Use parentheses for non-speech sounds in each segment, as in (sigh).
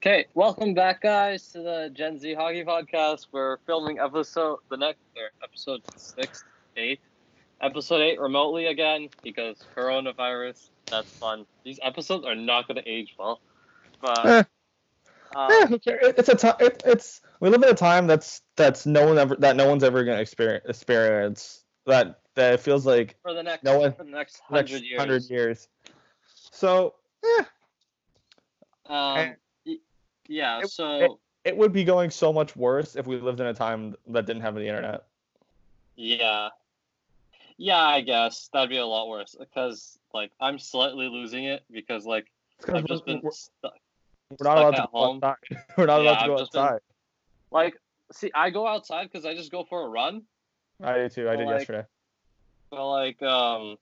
Okay, welcome back, guys, to the Gen Z Hockey Podcast. We're filming episode the next or episode six, eight, episode eight remotely again because coronavirus. That's fun. These episodes are not going to age well, but Eh. um, Eh, who cares? It's a time. It, it's we live in a time that's that's no one ever that no one's ever gonna experience experience that that it feels like for the next no one- for the next next hundred years. hundred years. So eh, Um, And- y- yeah. it- So it would be going so much worse if we lived in a time that didn't have the internet. yeah, yeah. I guess that'd be a lot worse because like I'm slightly losing it because like I've just been we're, stuck. we're not allowed to go home. outside. (laughs) We're not Yeah, allowed to I've go been- outside. Like, see, I go outside because I just go for a run. I do too. I did like- yesterday. But like, um,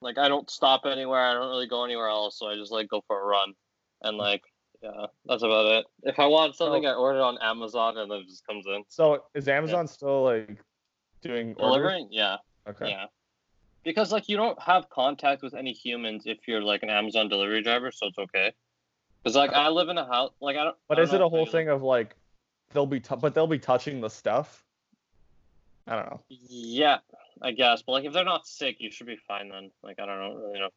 like I don't stop anywhere. I don't really go anywhere else. So I just like go for a run, and like, yeah, that's about it. If I want something, I order it on Amazon, and then it just comes in. So is Amazon still like doing orders? Delivering, yeah, Okay. yeah. Because like you don't have contact with any humans if you're like an Amazon delivery driver, so it's okay. Because like I live in a house, like I don't. But I is don't it know a whole thing of like they'll be t- but they'll be touching the stuff? I don't know. Yeah, I guess. But like if they're not sick, you should be fine then. Like I don't know, really know.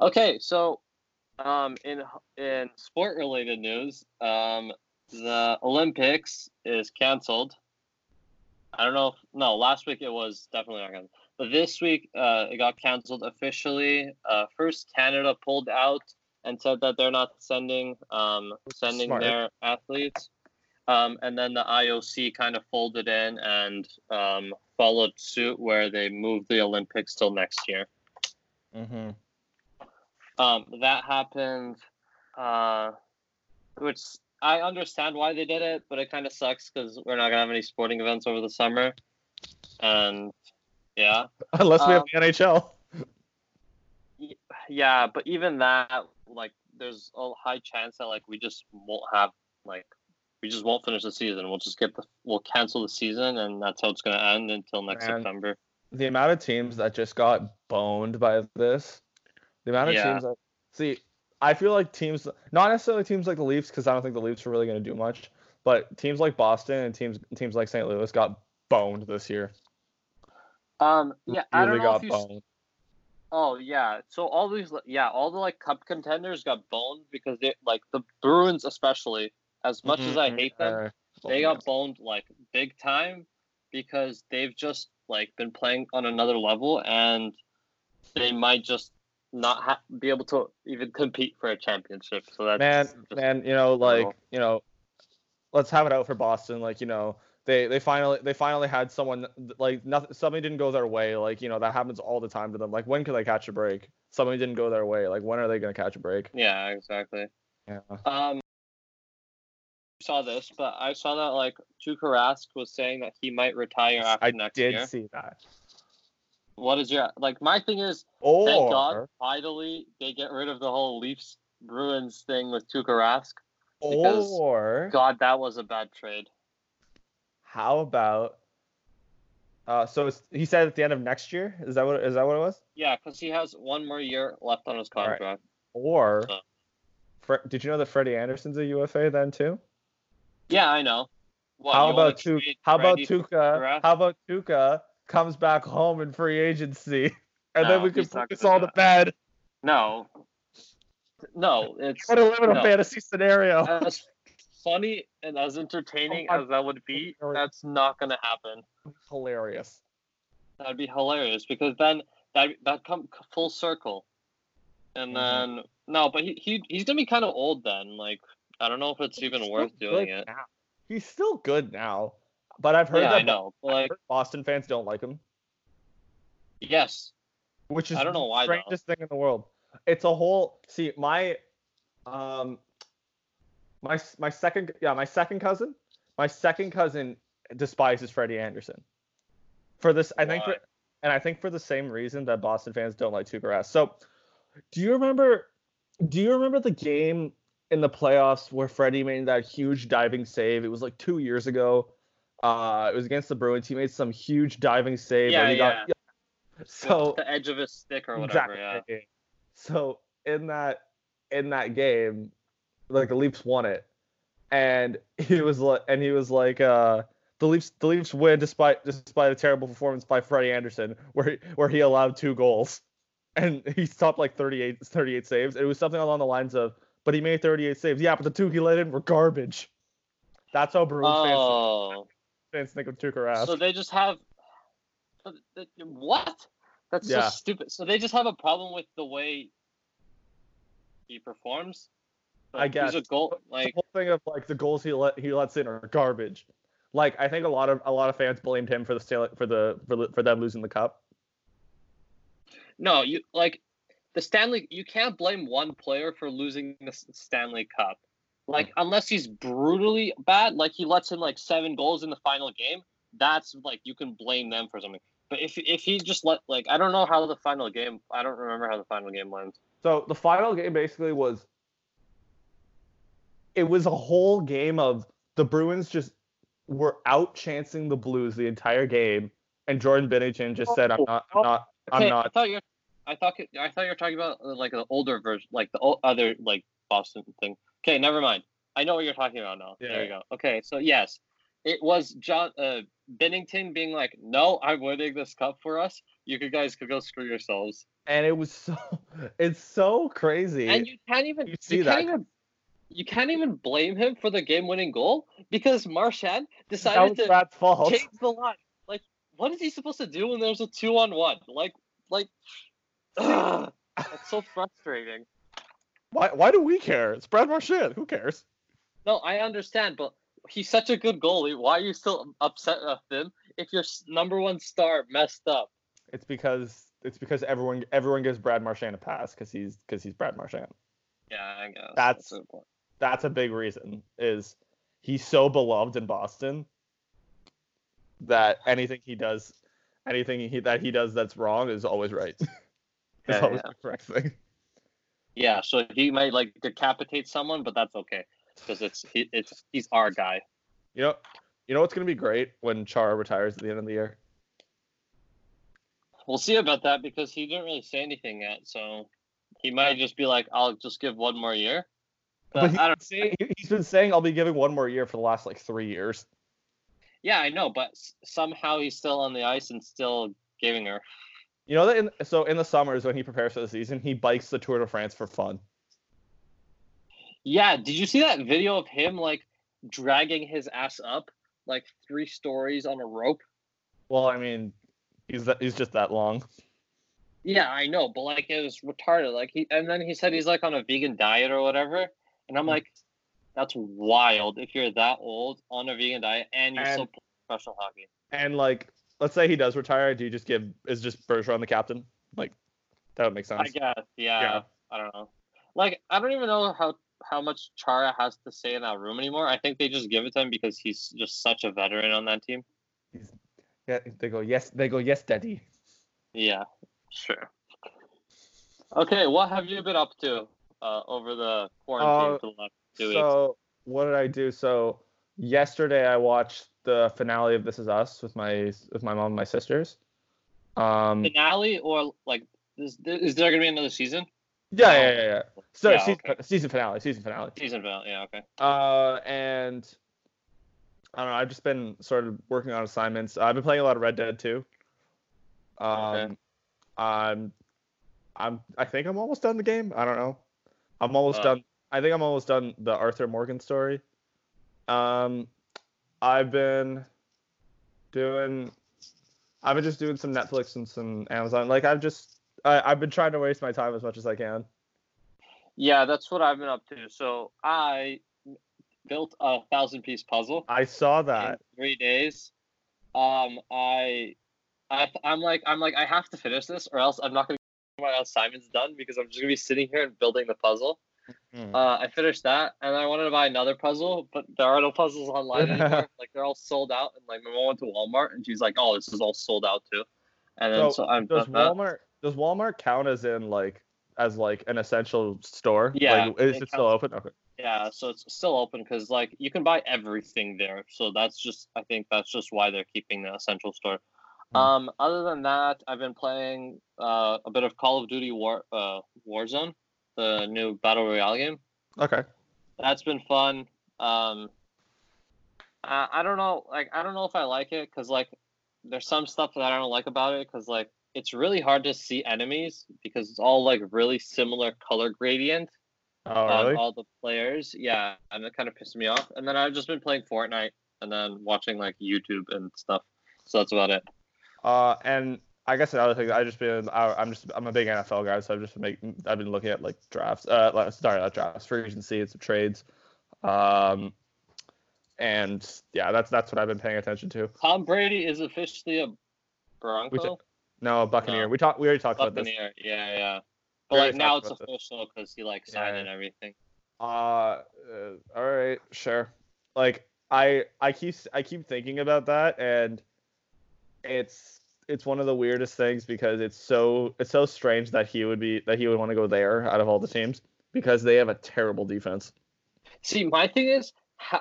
Okay, so um in in sport related news, um the Olympics is canceled. I don't know if no, last week it was definitely not canceled. But this week uh it got canceled officially. Uh first Canada pulled out and said that they're not sending um sending Smart. their athletes. Um, and then the IOC kind of folded in and um, followed suit where they moved the Olympics till next year. Mm-hmm. Um, that happened, uh, which I understand why they did it, but it kind of sucks because we're not gonna have any sporting events over the summer. And yeah, Unless we have Um, the NHL. yeah, but even that, like, there's a high chance that like we just won't have like we just won't finish the season. We'll just get the we'll cancel the season, and that's how it's gonna end until next Man. September. the amount of teams that just got boned by this, the amount of Yeah. teams that see, I feel like teams, not necessarily teams like the Leafs, because I don't think the Leafs are really going to do much, but teams like Boston and teams teams like St. Louis got boned this year. Um, yeah, I don't really know got if you. boned. Oh yeah, so all these, yeah, all the like cup contenders got boned because they like the Bruins especially. As much as I hate them, uh, they got boned like big time because they've just like been playing on another level and they might just not ha- be able to even compete for a championship. So that's man, man, you know, like you know, let's have it out for Boston. Like you know, they they finally they finally had someone like nothing. Something didn't go their way. Like you know, that happens all the time to them. Like when could they catch a break? Something didn't go their way. Like when are they gonna catch a break? yeah, exactly. Yeah. Um, saw this, but I saw that like Tuukka Rask was saying that he might retire after I next did see that. What is your like? My thing is, Or thank God, finally they get rid of the whole Leafs Bruins thing with Tuukka Rask. because- or God, that was a bad trade. how about uh so it's, he said at the end of next year? Is that what is that what it was? Yeah, because he has one more year left on his All right. contract. Or Uh. Fre- did you know that Freddie Andersen's a UFA then too? Yeah, I know. What, how about Tuukka? How about Tuukka? How about Tuukka comes back home in free agency, (laughs) and then we can put this all to bed. No. No, it's What a live in a fantasy scenario. (laughs) as funny and as entertaining Oh as that would be. Sorry. That's not gonna happen. Hilarious. That'd be hilarious because then that that come full circle, and Mhm. then no, but he, he he's gonna be kind of old then. Like I don't know if it's even worth doing it. now. He's still good now, but I've heard Yeah, that I know. Like Boston fans don't like him, yes, which is I don't know the why, though. strangest thing in the world. It's a whole. See, my, um, my my second yeah my second cousin, my second cousin despises Freddie Andersen. For this, I think, for, and I think for the same reason that Boston fans don't like Tuukka. So, do you remember? Do you remember the game in the playoffs where Freddie made that huge diving save? It was like two years ago. Uh, it was against the Bruins. He made some huge diving save. Yeah, he got, So With the edge of his stick or whatever. exactly. Yeah. So in that in that game, like the Leafs won it, and (laughs) he was like, and he was like, uh, the Leafs, the Leafs win despite despite a terrible performance by Freddie Andersen, where he, where he allowed two goals, (laughs) and he stopped like 38, 38 saves. It was something along the lines of, but he made 38 saves. Yeah, but the two he let in were garbage. That's how Bruins Oh, fans, fans think of so they just have what? That's Yeah. so stupid. So they just have a problem with the way he performs. I Like, guess. he's a goal the whole thing of like the goals he let he lets in are garbage. Like I think a lot of a lot of fans blamed him for the for the for, for them losing the cup. no, you like the Stanley. You can't blame one player for losing the Stanley Cup. Like unless he's brutally bad, like he lets in like seven goals in the final game. That's like you can blame them for something. But if if he just let like I don't know how the final game. I don't remember how the final game went. So the final game basically was it was a whole game of the Bruins just were out chancing the Blues the entire game, and Jordan Binnington just said, "I'm not, I'm not, I'm Okay, I thought you're. I thought I thought you were talking about uh, like the older version, like the other like Boston thing. Okay, never mind. I know what you're talking about now. There you go. Okay, so yes, it was John uh, Binnington being like, "No, I'm winning this cup for us. You could guys could go screw yourselves." And it was so, (laughs) it's so crazy. And you can't even You you, see can't that. even you can't even blame him for the game-winning goal because Marchand decided to fault. change the line. Like, what is he supposed to do when there's a two-on-one? Like, like, ugh, (sighs) that's so frustrating. Why, why do we care? It's Brad Marchand. Who cares? No, I understand, but he's such a good goalie. Why are you still upset with him if your number one star messed up? It's because it's because everyone everyone gives Brad Marchand a pass because he's because he's Brad Marchand. Yeah, I guess That's- a point. That's a big reason. Is he's so beloved in Boston that anything he does, anything he that he does that's wrong is always right. (laughs) it's Yeah, always yeah. the correct thing. Yeah, so he might like decapitate someone, but that's okay because it's he, it's he's our guy. You know, you know what's gonna be great when Chara retires at the end of the year. We'll see about that because he didn't really say anything yet, so he might just be like, "I'll just give one more year." But, But he's I don't. (laughs) he- he's been saying I'll be giving one more year for the last like three years. Yeah, I know, but somehow he's still on the ice and still giving her. You know that in so in the summers when he prepares for the season, he bikes the Tour de France for fun. Yeah, did you see that video of him like dragging his ass up like three stories on a rope? Well, I mean, he's that he's just that long. Yeah, I know, but like it was retarded. Like he and then he said he's like on a vegan diet or whatever, and I'm hmm. like, that's wild. If you're that old on a vegan diet and you're still playing professional hockey. And like, let's say he does retire, do you just give is just Bergeron the captain? Like, that would make sense. I guess, yeah, Yeah. I don't know. Like I don't even know how how much Chara has to say in that room anymore. I think they just give it to him because he's just such a veteran on that team. Yeah, they go yes, they go yes, daddy. Yeah, sure. Okay, what have you been up to uh, over the quarantine Uh, for the last two weeks? So what did I do? So yesterday I watched the finale of This Is Us with my with my mom and my sisters. Um, Finale or like is, is there gonna be another season? yeah, yeah, yeah, yeah. So Yeah, season, okay. season finale, season finale. Season finale, yeah, okay. Uh, and I don't know. I've just been sort of working on assignments. I've been playing a lot of Red Dead too. Um, Okay. I'm, I'm. I think I'm almost done the game. I don't know. I'm almost Uh. done. I think I'm almost done the Arthur Morgan story. Um, I've been doing. I've been just doing some Netflix and some Amazon. Like I've just. I, I've been trying to waste my time as much as I can. Yeah, that's what I've been up to. So I built a thousand piece puzzle I saw that. three days. Um, I, I, I'm like, I'm like, I have to finish this, or else I'm not gonna get my assignments done because I'm just gonna be sitting here and building the puzzle. Hmm. Uh, I finished that, and I wanted to buy another puzzle, but there are no puzzles online (laughs) anymore. like they're all sold out. And like my mom went to Walmart, and she's like, "Oh, this is all sold out too." And then so, I'm does done that. Walmart does Walmart count as in like as like an essential store? Yeah, Like, is it it still open? Okay. Yeah, so it's still open because like you can buy everything there. So that's just I think that's just why they're keeping the essential store. Hmm. Um, other than that, I've been playing uh, a bit of Call of Duty War uh, Warzone, the new battle royale game. Okay. That's been fun. Um, I, I don't know. Like, I don't know if I like it because like there's some stuff that I don't like about it because like it's really hard to see enemies because it's all like really similar color gradient Oh, really? all the players. Yeah, and it kind of pissed me off. And then I've just been playing Fortnite and then watching like YouTube and stuff. So that's about it. Uh, and I guess another thing, I just been, I, I'm just, I'm a big NFL guy, so I've just been making, I've been looking at like drafts, uh, sorry, not drafts, free agency, it's trades, um, and yeah, that's that's what I've been paying attention to. Tom Brady is officially a Bronco. No, Buccaneer. No. We talked, we already talked about this. Buccaneer. Yeah, yeah. But like now it's official because he like signed Yeah. and everything. Uh, uh, all right, sure. Like I, I keep, I keep thinking about that, and it's, it's one of the weirdest things because it's so, it's so strange that he would be, that he would want to go there out of all the teams because they have a terrible defense. See, my thing is, how,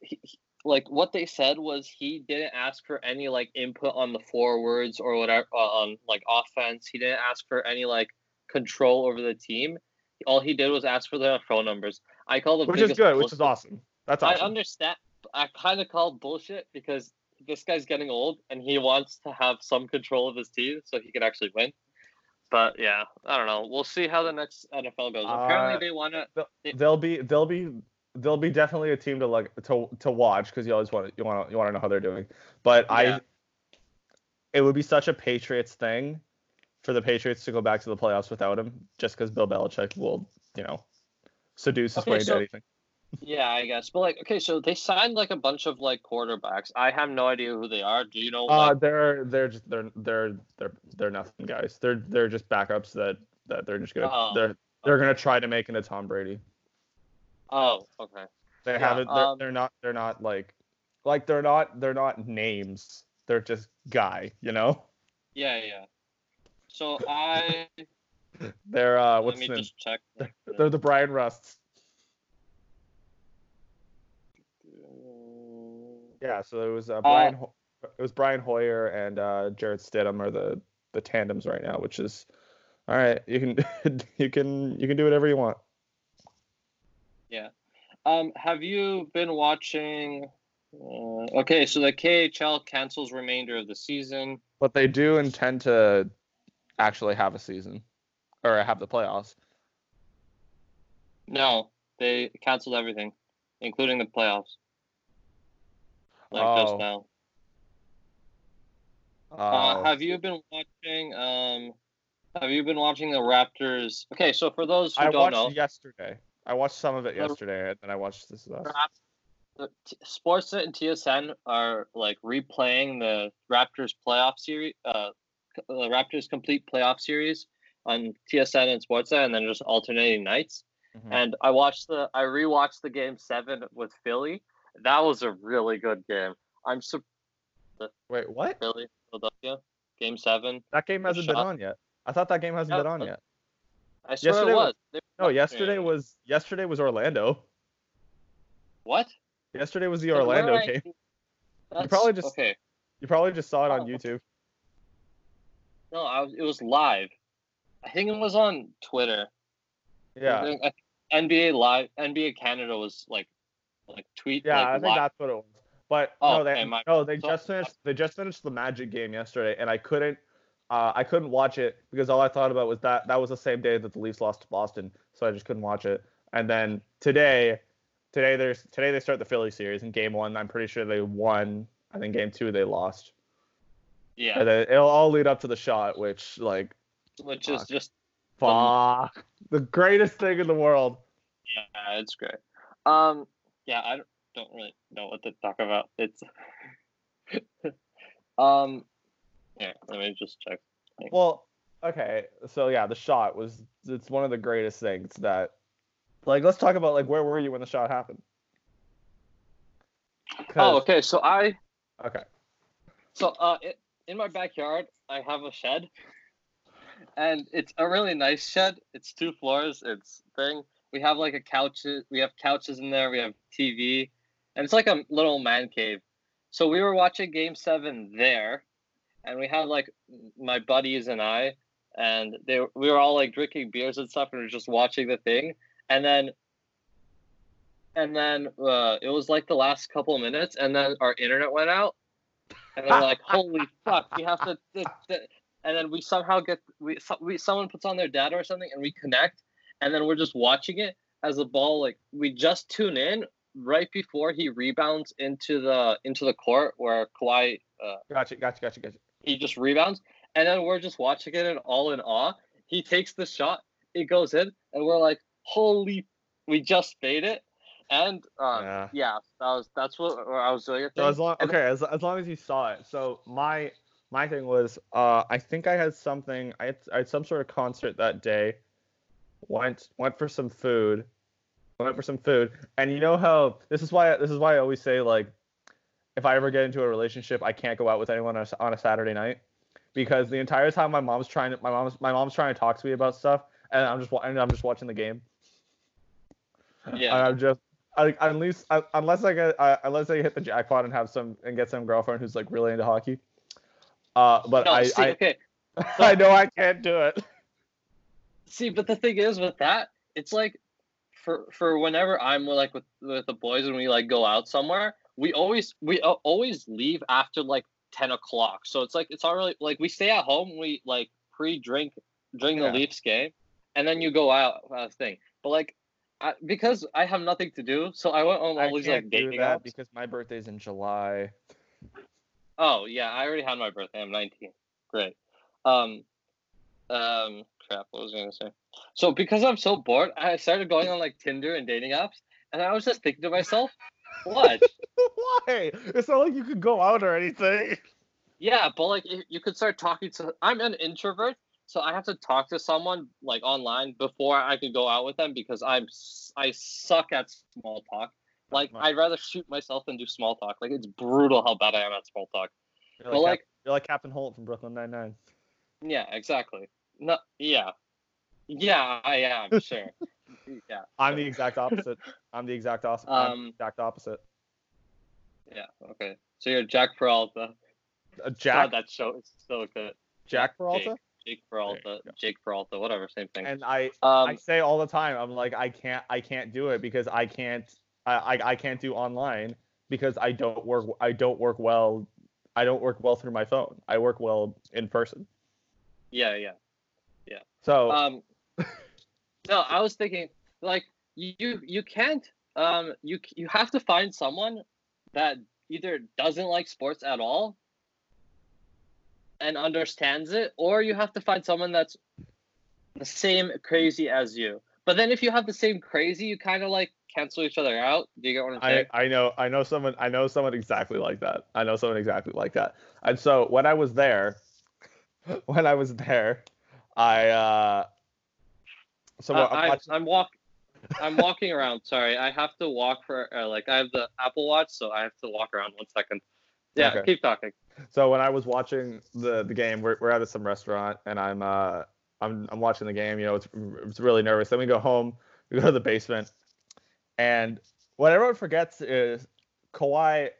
he, like what they said was he didn't ask for any like input on the forwards or whatever uh, on like offense. He didn't ask for any like control over the team. All he did was ask for their phone numbers. I call the which is good, which is awesome. That's awesome. I understand. I kind of call it bullshit because this guy's getting old and he wants to have some control of his team so he can actually win. But yeah, I don't know. We'll see how the next NFL goes. Uh, Apparently, they want to. they'll be, they'll be, they'll be definitely a team to like to to watch because you always want to, you want to, you want to know how they're doing. But Yeah. I, it would be such a Patriots thing for the Patriots to go back to the playoffs without him, just because Bill Belichick will, you know, seduce his Okay, way into anything. Yeah, I guess. But like, okay, so they signed like a bunch of like quarterbacks. I have no idea who they are. Do you know? Uh, they're they're just they're they're they're they're nothing guys. They're they're just backups that that they're just gonna Oh, they're they're gonna try to make into Tom Brady. oh, okay. They Yeah, haven't. They're, um, they're not. They're not like, like they're not. They're not names. They're just guy. You know. Yeah, yeah. So (laughs) I They're uh. let What's me the name? just check. They're the Brian Rusts. Yeah. So it was uh, Brian. Ho- it was Brian Hoyer and uh, Jarrett Stidham are the the tandems right now, which is all right. You can (laughs) you can you can do whatever you want. Yeah. Um, have you been watching? Uh, okay, so the KHL cancels remainder of the season. But they do intend to actually have a season or have the playoffs. No, they canceled everything, including the playoffs. Like just Oh. now. Uh, Uh, have you been watching? Um, have you been watching the Raptors? Okay, so for those who I don't watched know, yesterday. I watched some of it yesterday, and then I watched this last. Sportsnet and TSN are like replaying the Raptors playoff series, uh, the Raptors complete playoff series on TSN and Sportsnet, and then just alternating nights. Mhm. And I watched the, I rewatched the game seven with Philly. That was a really good game. I'm surprised Wait, what? Philly, Philadelphia, game seven. That game hasn't been on yet. I thought that game hasn't Yeah, been on yet. I swear Yesterday it was- was. No, yesterday was yesterday was Orlando. what? Yesterday was the where Orlando I- game. That's- probably just- okay. You probably just saw it on Oh. YouTube. No, I was, it was live. I think it was on Twitter. Yeah, think- I think NBA live, NBA Canada was like, like tweet. yeah, like, I think live. that's what it was. But Oh, no, they okay, no, they just finished. They just finished the Magic game yesterday, and I couldn't. Uh, I couldn't watch it because all I thought about was that that was the same day that the Leafs lost to Boston, so I just couldn't watch it. And then today, today there's today they start the Philly series. In game one, I'm pretty sure they won. I think game two they lost. Yeah, And then it'll all lead up to the shot, which like which is just fuck the greatest thing in the world. yeah, it's great. Um, yeah, I don't, don't really know what to talk about. It's (laughs) um, yeah. Let me just check. Well, okay, so yeah, the shot was it's one of the greatest things that like let's talk about like where were you when the shot happened? Oh, okay. So I okay. So, uh, it, in my backyard, I have a shed, and it's a really nice shed. It's two floors. It's thing. We have like a couch. We have couches in there. We have TV, and it's like a little man cave. So we were watching Game Seven there, and we had like my buddies and I, and they we were all like drinking beers and stuff, and we were just watching the thing. And then and then uh, it was like the last couple minutes, and then our internet went out, and they're like, "Holy fuck, we have to." th- th-" And then we somehow get we, so- we someone puts on their data or something, and we connect, and then we're just watching it as the ball like we just tune in right before he rebounds into the into the court where Kawhi uh, Gotcha, gotcha, gotcha, gotcha. he just rebounds, and then we're just watching it and all in awe. He takes the shot, it goes in, and we're like, "Holy!" We just made it, and um, Yeah. yeah. that was that's what I was doing. I So as long And okay, as, as long as you saw it. So my my thing was uh I think I had something I had, I had some sort of concert that day. Went went for some food. Went for some food. And you know how this is why this is why I always say like if I ever get into a relationship, I can't go out with anyone on a, on a Saturday night because the entire time my mom's trying to my mom's my mom's trying to talk to me about stuff and I'm just and I'm just watching the game. Yeah. And I'm just I, at least I, unless I get I, unless I hit the jackpot and have some and get some girlfriend who's like really into hockey. Uh, but no, I, see, I okay. (laughs) I know I can't do it. See, but the thing is with that, it's like for for whenever I'm like with with the boys and we like go out somewhere, we always we always leave after like ten o'clock. So it's like it's already like we stay at home, we like pre-drink during the Leafs game, and then you go out uh, thing. But like, I, because I have nothing to do, so I went on all these like dating that apps. because my birthday's in July. Oh yeah, I already had my birthday. I'm 19. Great. Um, um, crap. What was I gonna say? So because I'm so bored, I started going on like Tinder and dating apps, and I was just thinking to myself, what? (laughs) Why? It's not like you could go out or anything. yeah, but like you could start talking to. I'm an introvert, so I have to talk to someone like online before I could go out with them because I'm i suck at small talk. Like Right. I'd rather shoot myself than do small talk. Like it's brutal how bad I am at small talk. You're But like, like you're like Captain Holt from Brooklyn Nine Nine. Yeah, exactly. No, yeah, yeah, I am (laughs) sure. yeah, I'm the exact opposite. I'm the exact opposite. Um, exact opposite. yeah. Okay, so you're Jack Peralta. Uh, God, Jack that show is so good. Jack Peralta. Jake, Jake Peralta. Jake Peralta. Whatever, same thing. And I I Um, say all the time, I'm like, I can't, I can't do it because I can't, I, I, I can't do online because I don't work, I don't work well, I don't work well through my phone. I work well in person. Yeah, yeah. Yeah. So Um, (laughs) no, I was thinking like you you can't um you you have to find someone that either doesn't like sports at all and understands it, or you have to find someone that's the same crazy as you. But then if you have the same crazy, you kind of like cancel each other out. Do you get what I'm I, saying? I know, I know someone, I know someone exactly like that. I know someone exactly like that. And so when I was there, (laughs) when I was there, I, uh, so Uh, I'm watching- I'm walk. I'm walking around. Sorry, I have to walk for uh, like I have the Apple Watch, so I have to walk around one second. Yeah, Okay. keep talking. So when I was watching the the game, we're, we're at some restaurant and I'm uh I'm I'm watching the game. You know, it's it's really nervous. Then we go home. We go to the basement, and what everyone forgets is Kawhi.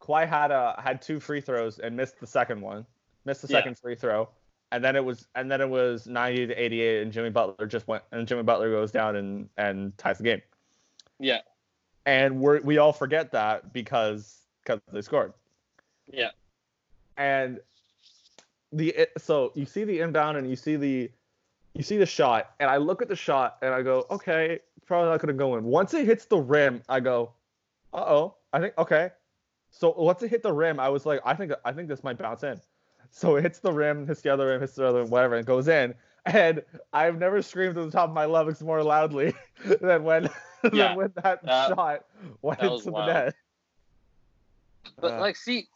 Kawhi had a had two free throws and missed the second one. Missed the Yeah. second free throw, and then it was and then it was 90 to 88, and Jimmy Butler just went and Jimmy Butler goes down and and ties the game. Yeah, And we we all forget that because because they scored. Yeah, and the so you see the inbound and you see the you see the shot and I look at the shot and I go okay probably not gonna go in. Once it hits the rim I go uh oh I think okay. So once it hit the rim I was like I think I think this might bounce in so it hits the rim hits the other rim hits the other rim, whatever and goes in. And I've never screamed at the top of my lungs more loudly (laughs) than when (laughs) Yeah, than when that, that- shot went that was into the wild. net. But Uh, like, see,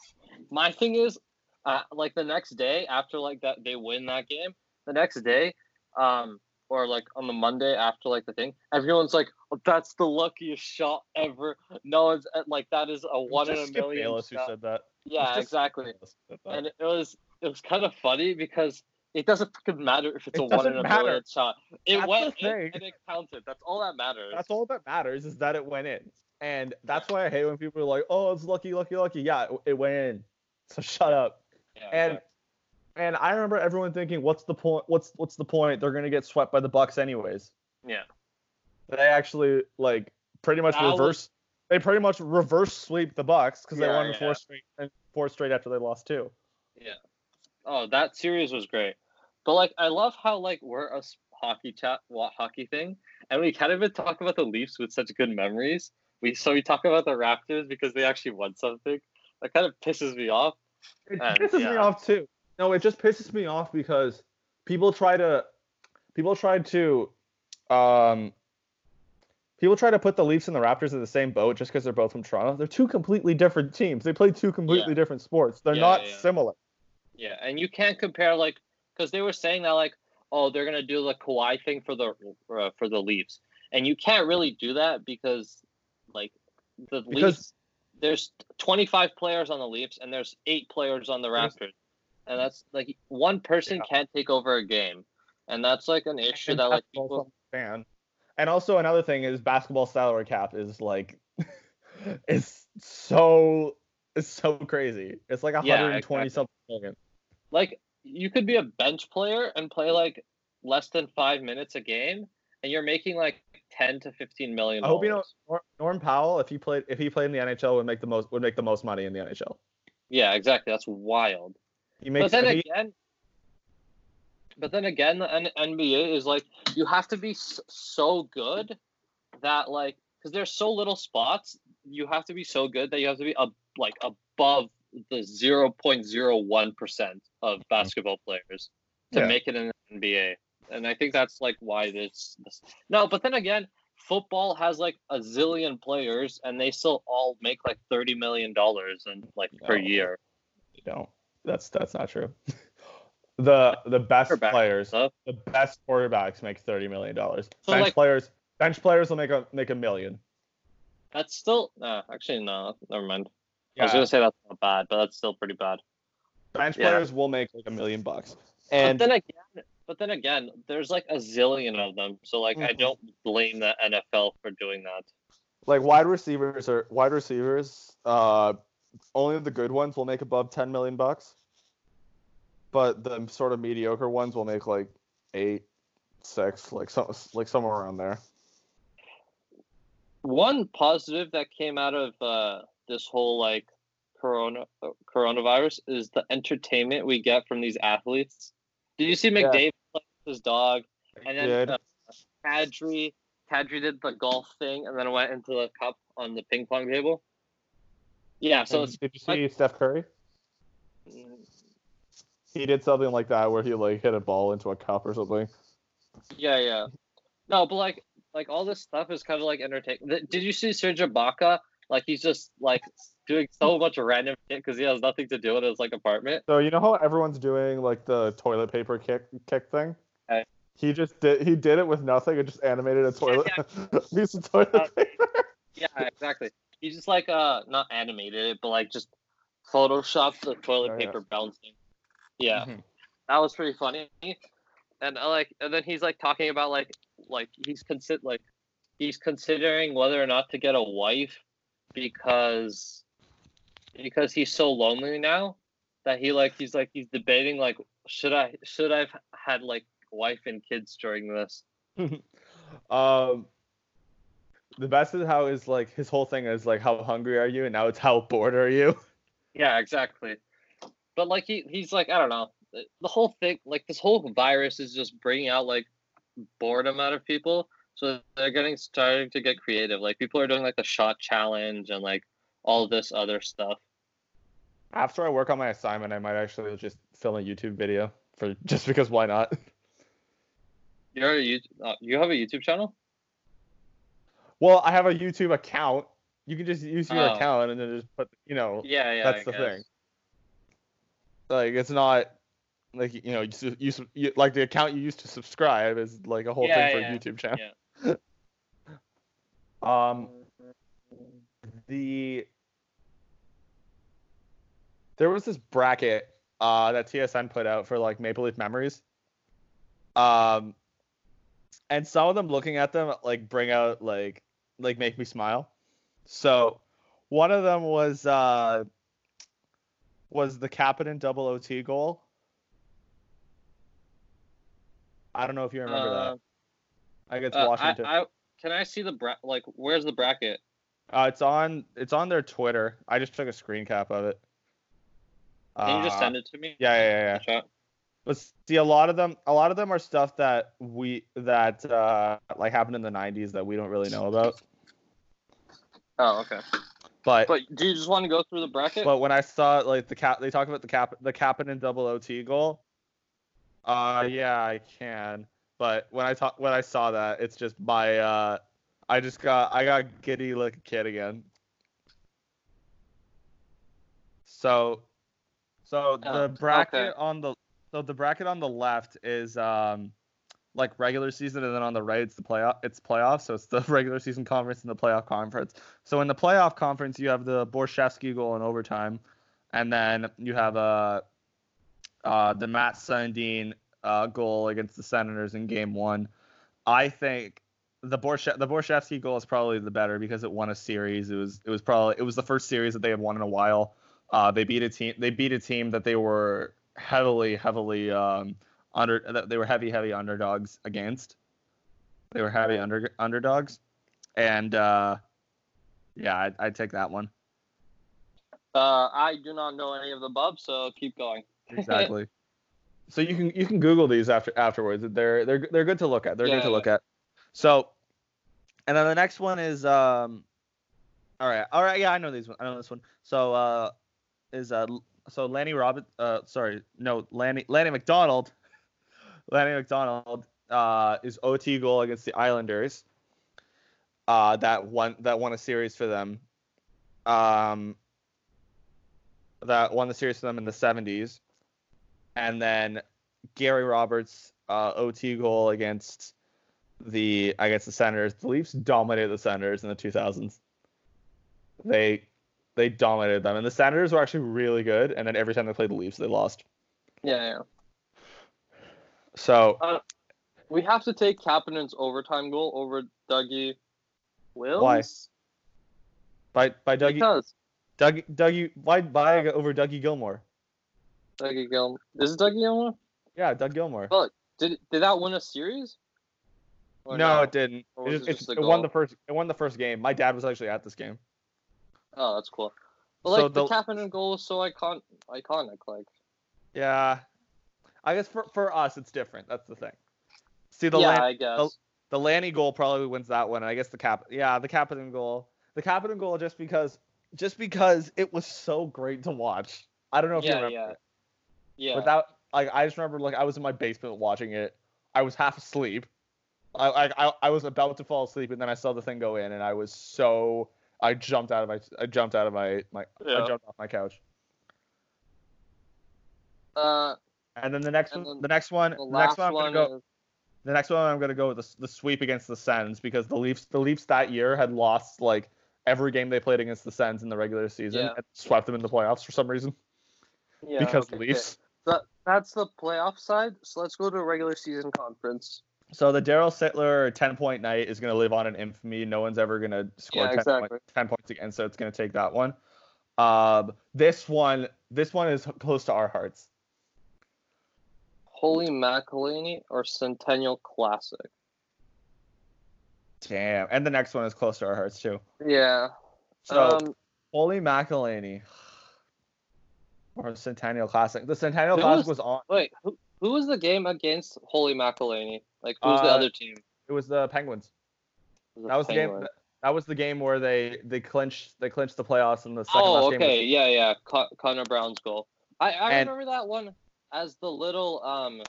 my thing is, uh, like the next day after like that they win that game, the next day, um, or like on the Monday after like the thing, everyone's like, oh, "That's the luckiest shot ever." No one's uh, like, "That is a one in a Skip million." Bayless who said that Yeah, exactly. That. And it was it was kind of funny because it doesn't fucking matter if it's It a one in a matter. million shot. It That's went in and it counted. That's all that matters. That's all that matters is that it went in. And that's why I hate when people are like, "Oh, it's lucky, lucky, lucky." Yeah, it, it went in. So shut up. Yeah, And exactly. And I remember everyone thinking, "What's the point? What's what's the point? They're gonna get swept by the Bucks anyways." yeah, They actually like pretty much was- reverse. They pretty much reverse sweep the Bucks because they won yeah. four straight and four straight after they lost two. Yeah. Oh, that series was great. But like, I love how like we're a hockey chat, hockey thing, and we kind of been talk about the Leafs with such good memories. We so we talk about the Raptors because they actually won something. That kind of pisses me off. It And, pisses me off too. No, it just pisses me off because people try to people try to um people try to put the Leafs and the Raptors in the same boat just because they're both from Toronto. They're two completely different teams. They play two completely Yeah. different sports. They're Yeah, not yeah, similar. Yeah, and you can't compare like because they were saying that like oh they're gonna do the Kawhi thing for the uh, for the Leafs, and you can't really do that because like the Because- Leafs there's 25 players on the Leafs and there's eight players on the Raptors, and that's like one person Yeah. can't take over a game, and that's like an issue And that like people fan. And also another thing is basketball salary cap is like (laughs) it's so it's so crazy. It's like Yeah, 120 exactly. something million. like you could be a bench player and play like less than five minutes a game, and you're making like 10 to 15 million. I hope you know Norm Powell if he played if he played in the NHL would make the most would make the most money in the NHL. Yeah, exactly. That's wild. He makes but then he- again, but then again, the N- NBA is like you have to be s- so good that like because there's so little spots, you have to be so good that you have to be ab- like above the zero point zero one percent of mm-hmm. basketball players to Yeah. make it in the NBA, and I think that's like why this, this. No, but then again. Football has like a zillion players, and they still all make like thirty million dollars and like per year. you don't. That's that's not true. (laughs) the the best players, the best quarterbacks make 30 million dollars. So, bench like- players bench players will make a make a million. That's still nah, actually no, never mind. I was gonna say that's not bad, but that's still pretty bad. Bench Yeah. players will make like a million bucks. And but then again, but then again, there's like a zillion of them, so like I Mhm. don't blame the NFL for doing that. like wide receivers are wide receivers uh only the good ones will make above 10 million bucks but the sort of mediocre ones will make like eight six like some like somewhere around there One positive that came out of uh, this whole like corona coronavirus is the entertainment we get from these athletes. Did you see Yeah. McDavid with his dog? And then uh, Kadri, Kadri did the golf thing and then went into the cup on the ping pong table. Yeah, so it's did you see steph curry he did something like that where he like hit a ball into a cup or something yeah, yeah. No, but like like all this stuff is kind of like entertaining. Did you see Serge Ibaka? Like he's just like doing so much random shit because he has nothing to do in his like apartment. so you know how everyone's doing like the toilet paper kick kick thing Okay. he just did he did it with nothing and just animated a toilet (laughs) piece of toilet Uh, paper Yeah, exactly. He just like uh not animated it, but like just photoshopped the toilet Oh, paper bouncing. Yeah, Mhm. that was pretty funny. And I like, and then he's like talking about like like he's consider like he's considering whether or not to get a wife because because he's so lonely now that he like he's like he's debating like should I should I've had like wife and kids during this. (laughs) um the best is how is like his whole thing is like how hungry are you and now it's how bored are you (laughs) Yeah, exactly. But like he he's like I don't know the- whole thing like this whole virus is just bringing out like boredom out of people. So they're getting starting to get creative. Like people are doing like the shot challenge and like all this other stuff. after i work on my assignment i might actually just film a youtube video for (laughs) just because why not You're a YouTube, uh, you have a YouTube channel? Well i have a youtube account you can just use your Oh. account and then just put you know Yeah, yeah. that's I the guess. thing like it's not like you know you, you, you like the account you used to subscribe is like a whole Yeah, thing for yeah, a youtube channel yeah. (laughs) um the there was this bracket uh that TSN put out for like Maple Leaf memories. Um and some of them looking at them like bring out like like make me smile. So one of them was uh was the Kapanen double OT goal. I don't know if you remember Uh, that. I guess uh, Washington. I, can I see the bra- like where's the bracket? Uh, it's on it's on their Twitter. I just took a screen cap of it. Can you just Uh, send it to me? Yeah, yeah, yeah. yeah. But see, a lot of them, a lot of them are stuff that we that uh, like happened in the '90s that we don't really know about. Oh, okay. But But do you just want to go through the bracket? but when I saw like the cap, they talk about the cap, the captain and double OT goal. Uh, yeah, I can. But when I talk, when I saw that, it's just my uh, I just got I got giddy like a kid again. So, so Oh, the bracket okay. on the so the bracket on the left is um like regular season, and then on the right it's the playoff. It's playoffs, so it's the (laughs) regular season conference and the playoff conference. So in the playoff conference, you have the Borschevsky goal in overtime, and then you have uh, uh, the Matt Sundin uh, goal against the Senators in Game One. I think the Borshe- the Borschevsky goal is probably the better because it won a series. It was it was probably it was the first series that they had won in a while. Uh, they beat a team. They beat a team that they were heavily heavily um, under. That they were heavy heavy underdogs against. They were heavy under underdogs, and uh, yeah, I'd, I'd take that one. uh, I do not know any of the above, so keep going. (laughs) exactly. so you can you can Google these after afterwards. They're they're they're good to look at. They're Yeah, good to yeah. look at. So, and then the next one is um, all right, all right, yeah, I know these one. I know this one. So uh, is uh, so Lanny Robert, uh, sorry, no, Lanny Lanny McDonald, Lanny McDonald uh is OT goal against the Islanders. Uh, that won that won a series for them. Um, that won the series for them in the 70s. And then Gary Roberts uh, OT goal against the against the Senators. The Leafs dominated the Senators in the 2000s. They they dominated them, and the Senators were actually really good. And then every time they played the Leafs, they lost. Yeah, yeah. So uh, We have to take Kapanen's overtime goal over Dougie Wills. Why? by by Dougie Because Doug Dougie why by over Dougie Gilmour? Dougie Gilmour. Is it Dougie Gilmour? Yeah, Doug Gilmour. Did did that win a series? No, it didn't. It, just- it just it won the first. It won the first game. My dad was actually at this game. Oh, that's cool. But So like the, the- Kapanen goal is so icon iconic. Like Yeah, I guess for for us it's different. That's the thing. See the yeah, Lan- I guess. the Lanny goal probably wins that one. and I guess the cap. Yeah, the Kapanen goal. The Kapanen goal just because just because it was so great to watch. I don't know if you yeah, remember. yeah, it. yeah. Without like I just remember like I was in my basement watching it. I was half asleep. I I I, I was about to fall asleep and then I saw the thing go in and I was so I jumped out of my I jumped out of my my I jumped off my couch. Uh, And then the next And one, the next one, the the, next one I'm gonna go. is The next one I'm gonna go with the, the sweep against the Sens because the Leafs the Leafs that year had lost like every game they played against the Sens in the regular season Yeah. and swept them in the playoffs for some reason yeah, because okay, Leafs. okay. That, that's the playoff side. So let's go to a regular season conference. So the Darryl Sittler 10 point night is gonna live on in infamy. No one's ever gonna score Yeah, 10, exactly. point, 10 points again, so it's gonna take that one. Um, this one, this one is close to our hearts. Holy McElhinney or Centennial Classic? Damn, and the next one is close to our hearts too. Yeah. So um, Holy McElhinney or Centennial Classic. The Centennial Classic was- was on. wait, who, who was the game against Holy McElhinney? Like, who's the Uh, other team? It was the Penguins. It That was the game. That was the game where they they clinched they clinched the playoffs in the second Oh, last game. okay, yeah, yeah. Con- Connor Brown's goal. I, I And- remember that one as the little um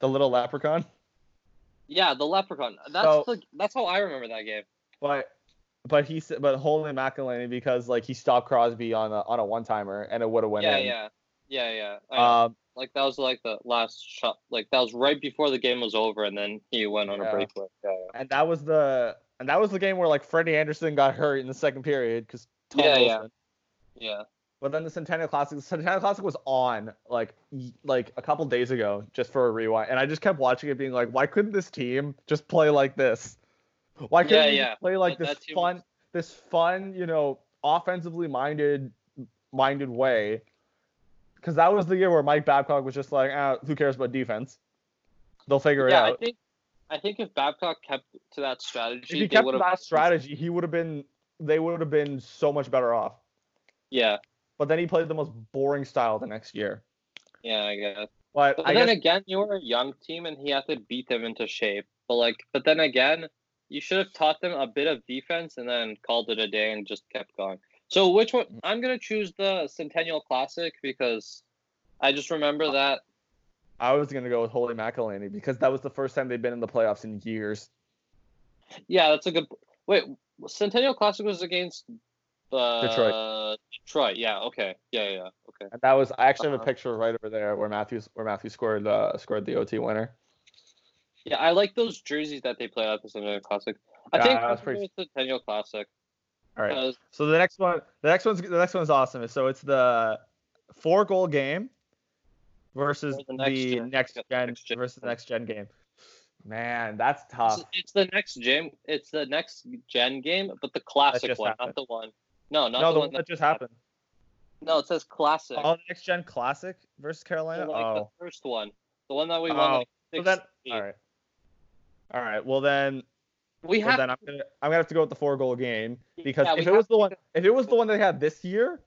The little leprechaun. yeah the leprechaun. That's So- the that's how I remember that game. But but he said but Holy McElhinney because like he stopped Crosby on a on a one timer and it would have went yeah, in. yeah, yeah, yeah. Know. Um, like that was like the last shot. Like that was right before the game was over, and then he went on Yeah. a breakaway. Yeah, yeah. and that was the and that was the game where like Freddie Andersen got hurt in the second period because Yeah, yeah. Yeah. But then the Centennial Classic, the Centennial Classic was on like like a couple days ago just for a rewind, and I just kept watching it, being like, why couldn't this team just play like this? Why couldn't Yeah, they yeah. play like That- this that fun, was- this fun, you know, offensively minded minded way? Because that was the year where Mike Babcock was just like, ah, who cares about defense? They'll figure yeah, it I out. think I think if Babcock kept to that strategy, If he kept that strategy, he would have been. They would have been so much better off. Yeah, But then he played the most boring style the next year. yeah, I guess. But But I then guess again, you were a young team, and he had to beat them into shape. But like, but then again, you should have taught them a bit of defense and then called it a day and just kept going. So which one? I'm gonna choose the Centennial Classic because I just remember that. I was gonna go with Holy McElhinney because that was the first time they've been in the playoffs in years. Yeah, that's a good. Wait, Centennial Classic was against uh, Detroit. Detroit. Yeah. Okay. Yeah. Yeah. Okay. And that was I actually have a Uh-huh. picture right over there where Matthews where Matthew scored uh, scored the OT winner. Yeah, I like those jerseys that they play at the Centennial Classic. I Yeah, think that's I'm pretty- going with Centennial Classic. All right. because- So the next one, the next one's the next one's awesome. So it's the four goal game versus Or the the next, next gen- gen, next gen. versus the next gen game. Man, that's tough. It's, it's the next gen. It's the next gen game, but the classic one, happened. not the one. No, not no, the, the one one that just happened. No, it says classic. Oh, next gen classic versus Carolina. So, like oh, the first one, the one that we won. Oh, Like, so then all right, all right. Well then, We well have. then I'm gonna I'm gonna have to go with the four goal game because yeah, if it was the one if it was the one they had this year,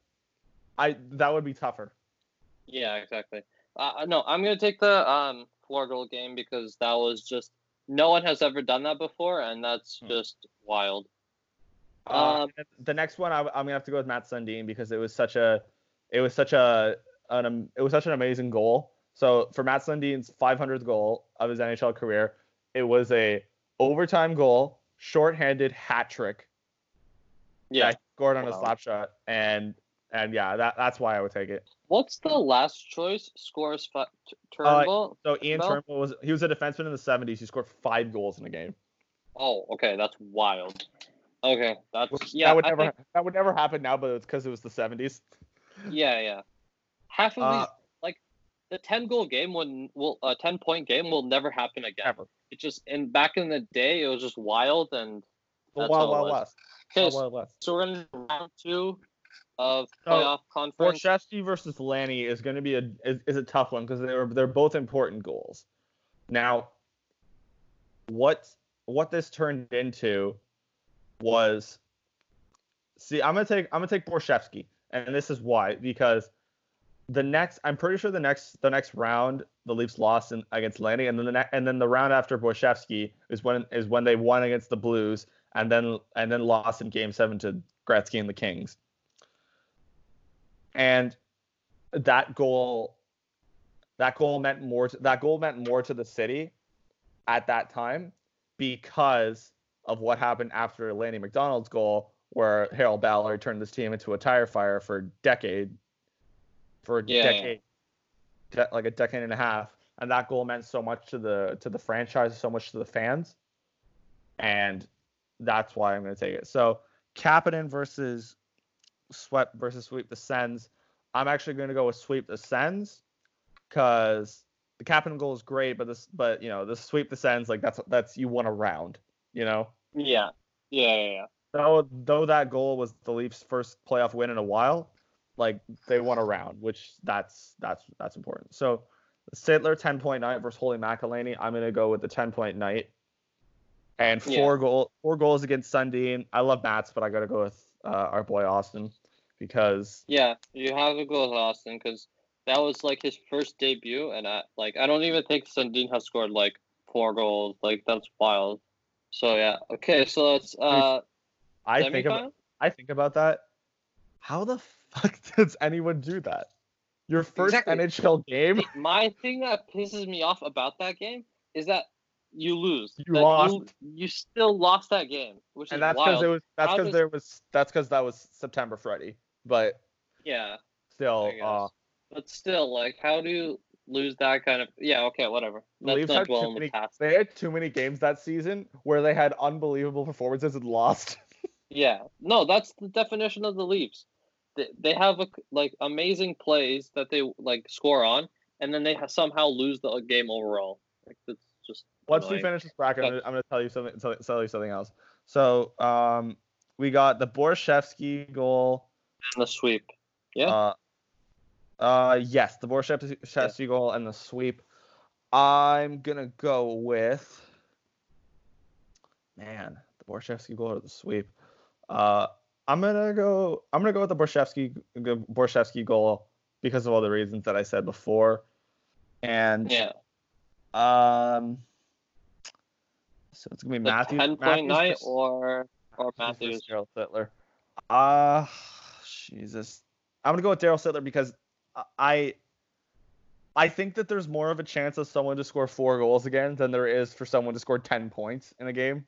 I that would be tougher. Yeah, exactly. Uh, no, I'm gonna take the um four goal game because that was just no one has ever done that before, and that's Hmm. just wild. Uh, Um, the next one I, am gonna have to go with Mats Sundin because it was such a, it was such a, an, um, it was such an amazing goal. So for Mats Sundin's 500th goal of his NHL career, it was a overtime goal, shorthanded hat trick Yeah. scored on a Wow. slap shot, and and yeah, that that's why I would take it. What's the last choice? Scores fa- t- Uh, Turnbull. So Ian Turnbull was he was a defenseman in the 70s. He scored five goals in a game. Oh, okay, that's wild. Okay, that's Which yeah. that would I never think- that would never happen now, but it's because it was the 70s. yeah, yeah. Half of Uh, these, like the ten goal game, when will a ten point game will never happen again. Ever. It just and back in the day, it was just wild and. That's Wild it Wild was. West. Okay, Wild so, West. so we're gonna do round two of So, playoff conference. Borschevsky versus Lanny is going to be a is, is a tough one because they're they're both important goals. Now, what what this turned into was see I'm gonna take I'm gonna take Borschevsky, and this is why because the next I'm pretty sure the next the next round the Leafs lost in, against Lanny, and then the ne- and then the round after Borschevsky is when is when they won against the Blues, and then and then lost in Game Seven to Gretzky and the Kings. And that goal that goal meant more to, that goal meant more to the city at that time because of what happened after Lanny McDonald's goal where Harold Ballard turned this team into a tire fire for a decade for a Yeah. decade de- like a decade and a half and that goal meant so much to the to the franchise so much to the fans and that's why I'm going to take it so Kapanen versus swept versus sweep the Sens. I'm actually going to go with sweep the Sens because the Kapanen goal is great, but this, but you know, the sweep the Sens like that's that's you won a round, you know. Yeah, yeah, yeah, yeah. Though though that goal was the Leafs' first playoff win in a while, like they won a round, which that's that's that's important. So Sittler 10 point night versus Holy McElhinney. I'm gonna go with the 10 point night. And four goal four goals against Sundin. I love Mats, but I gotta go with uh, our boy Auston because Yeah, you have to go with Auston because that was like his first debut, and I like I don't even think Sundin has scored like four goals. Like that's wild. So yeah, okay, so let's uh I think about? I think about that. How the fuck (laughs) does anyone do that? Your first Exactly. NHL game, My thing that pisses me off about that game is that you lose. You That lost. You, you still lost that game, which and is that's because it was that's because there was that's because that was September Freddie. But yeah, still, uh, but still, like, how do you lose that kind of? Yeah, okay, whatever. the Let's Leafs not had dwell too the many. past. They had too many games that season where they had unbelievable performances and lost. (laughs) Yeah, no, that's the definition of the Leafs. They, they have a, like amazing plays that they like score on, and then they somehow lose the game overall. Like that's just Once we finish this bracket, I'm gonna, I'm gonna tell you something. Tell, tell you something else. So, um, we got the Borschevsky goal. And the sweep. Yeah. Uh, uh, yes, the Borschevsky goal and the sweep. I'm gonna go with. man, the Borschevsky goal or the sweep. Uh, I'm gonna go. I'm gonna go with the Borschevsky Borschevsky goal because of all the reasons that I said before. And Yeah. um, so it's gonna be The Matthews. ten point night or or Matthews Darryl Sittler. Uh Jesus. I'm gonna go with Darryl Sittler because I I think that there's more of a chance of someone to score four goals again than there is for someone to score ten points in a game.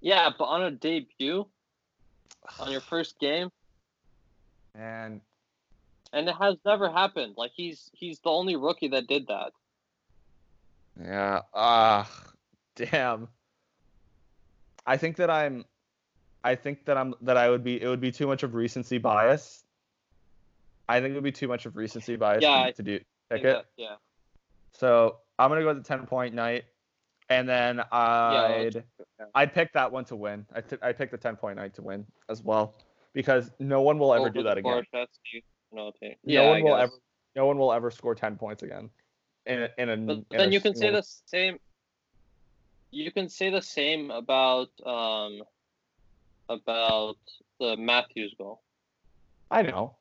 Yeah, but on a debut, on your first game, And and it has never happened. Like he's he's the only rookie that did that. yeah, ah, damn. I think that I'm I think that I'm that I would be it would be too much of recency bias. I think it would be too much of recency bias Yeah, for me I to do pick it. that- yeah. So I'm gonna go with the ten point night, and then I'd yeah. I'd pick that one to win. I t- I pick the ten point night to win as well because no one will ever Over do that again. Borschevsky, No team. no Yeah, one I will guess. ever no one will ever score ten points again. In a, in a, But in then a you can say the same. You can say the same about um about the Matthews goal I know.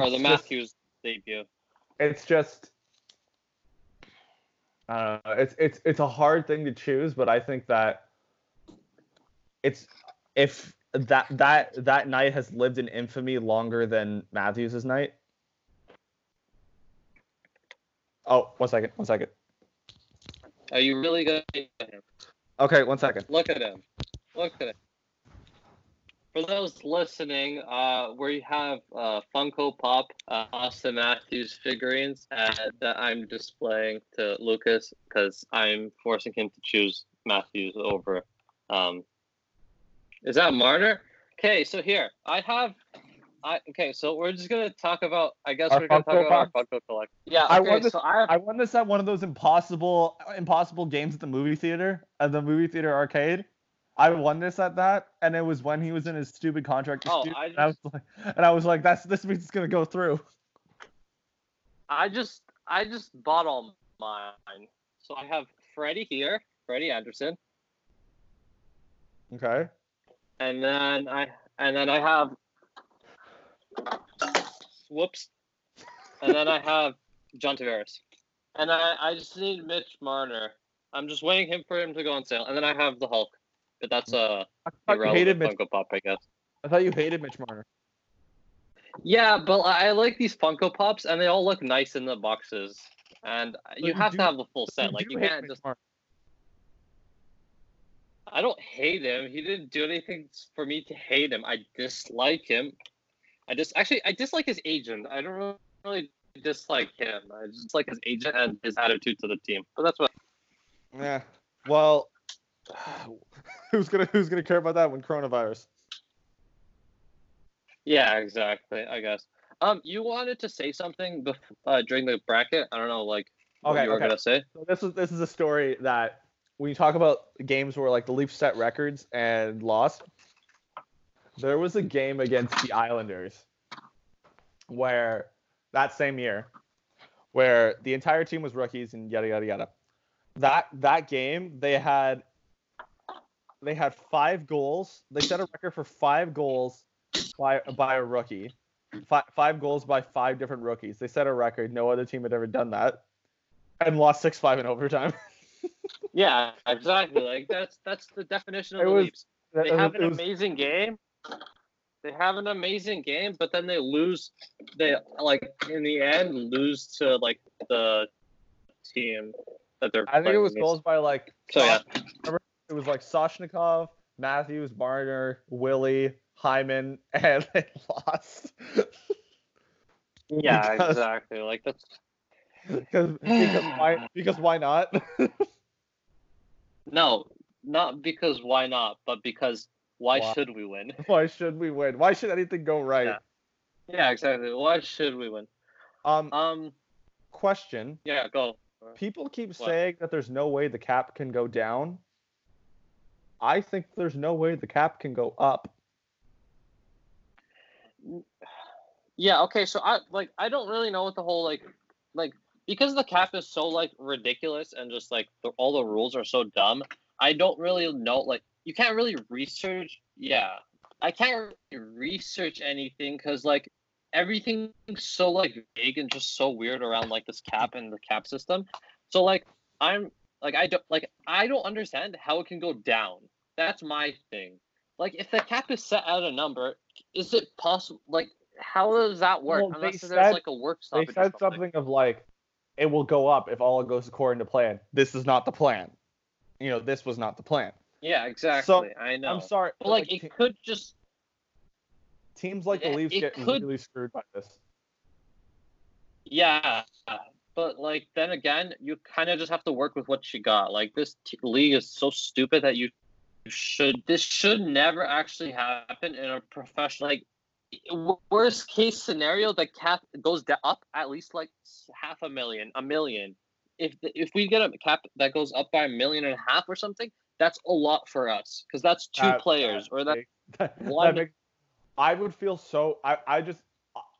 Or It's the just- Matthews debut. It's just. I don't know. It's it's it's a hard thing to choose, but I think that it's if that that that night has lived in infamy longer than Matthews' night. Oh, one second, one second. Are you really gonna Okay, one second. look at him? Look at him. For those listening, uh, we have uh, Funko Pop uh, Auston Matthews figurines uh, that I'm displaying to Lucas because I'm forcing him to choose Matthews over. Um, is that Marner? Okay, so here I have. I okay, so we're just gonna talk about. I guess Our we're gonna Funko talk about Pops? our Funko collection. Yeah, I okay, want this- so I. I won this at one of those impossible impossible games at the movie theater, at the movie theater arcade. I won this at that, and it was when he was in his stupid contract. Oh, I and I was like, and I was like, that's this means it's gonna go through. I just I just bought all mine. So I have Freddie here, Freddie Andersen, Okay. and then I and then I have whoops, and then I have John Tavares, and I I just need Mitch Marner. I'm just waiting him for him to go on sale, and then I have the Hulk, but that's a I thought you hated Mitch. Funko Pop, I guess. I thought you hated Mitch Marner. Yeah, but I I like these Funko Pops, and they all look nice in the boxes. And you you have do- to have the full set. You Like you hate can't just Marner. I don't hate him. He didn't do anything for me to hate him. I dislike him. I just actually I dislike his agent. I don't really dislike him. I just like his agent and his attitude to the team. But that's what. Yeah. Well, (laughs) who's gonna who's gonna care about that when coronavirus? Yeah, exactly. I guess. Um, you wanted to say something bef- uh, during the bracket. I don't know, like what Okay, you were okay. gonna say. So this is this is a story that when you talk about games where like the Leafs set records and lost, there was a game against the Islanders where that same year where the entire team was rookies and yada yada yada. That that game they had they had five goals. They set a record for five goals by by a rookie. Five, five goals by five different rookies. They set a record. No other team had ever done that, and lost six five in overtime. (laughs) Yeah, exactly. Like that's that's the definition of It the was- Leafs. They have was- an was- amazing game. They have an amazing game, but then they lose. They like in the end lose to like the team that they're. I think it was against. goals by like So yeah, it was like Soshnikov, Matthews, Marner, Willie, Hyman, (laughs) and they lost. yeah, Because- exactly. Like that's because because why (sighs) because why not? no, not because why not, but because why Why? should we win? (laughs) why should we win? Why should anything go right? Yeah. Yeah, exactly. Why should we win? Um, Um, question. yeah, go. People keep What? saying that there's no way the cap can go down. I think there's no way the cap can go up. Yeah, okay, so I like I don't really know what the whole like like because the cap is so like ridiculous and just like the, all the rules are so dumb. I don't really know. Like you can't really research. Yeah, I can't really research anything because like everything's so like vague and just so weird around like this cap and the cap system. So like I'm like I don't like I don't understand how it can go down. That's my thing. Like if the cap is set at a number, is it possible? Like how does that work? Well, they Unless there's said- like a work They stoppage. or said something of like, it will go up if all goes according to plan. This is not the plan. You know, this was not the plan. Yeah, exactly. I know. I'm sorry, But like te- it could just teams like the Leafs get could- really screwed by this. Yeah, but like then again, you kind of just have to work with what you got. Like this t- league is so stupid that you should this should never actually happen in a professional. Like worst case scenario, the cap goes up at least like half a million, a million. If the, if we get a cap that goes up by a million and a half or something, that's a lot for us because that's two That- players or that (laughs) that, one- makes, I would feel so. I, I just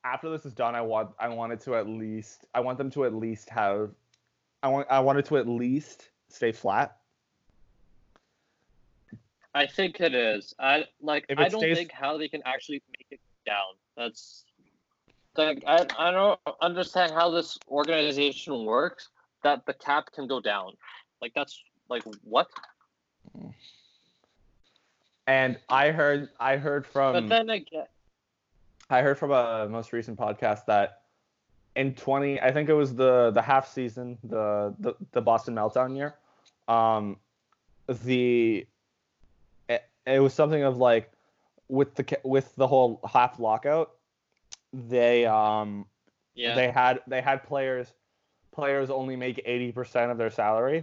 after this is done, I want I wanted to at least I want them to at least have I want I wanted to at least stay flat. I think it is. I like. I don't stays- think how they can actually make it down. That's like I. I don't understand how this organization works. That the cap can go down. Like that's like what? And I heard I heard from But then again, I heard from a most recent podcast that in 20, I think it was the the half season, the the, the Boston meltdown year, um, the it, it was something of like with the with the whole half lockout, they um yeah, they had they had players players only make 80% of their salary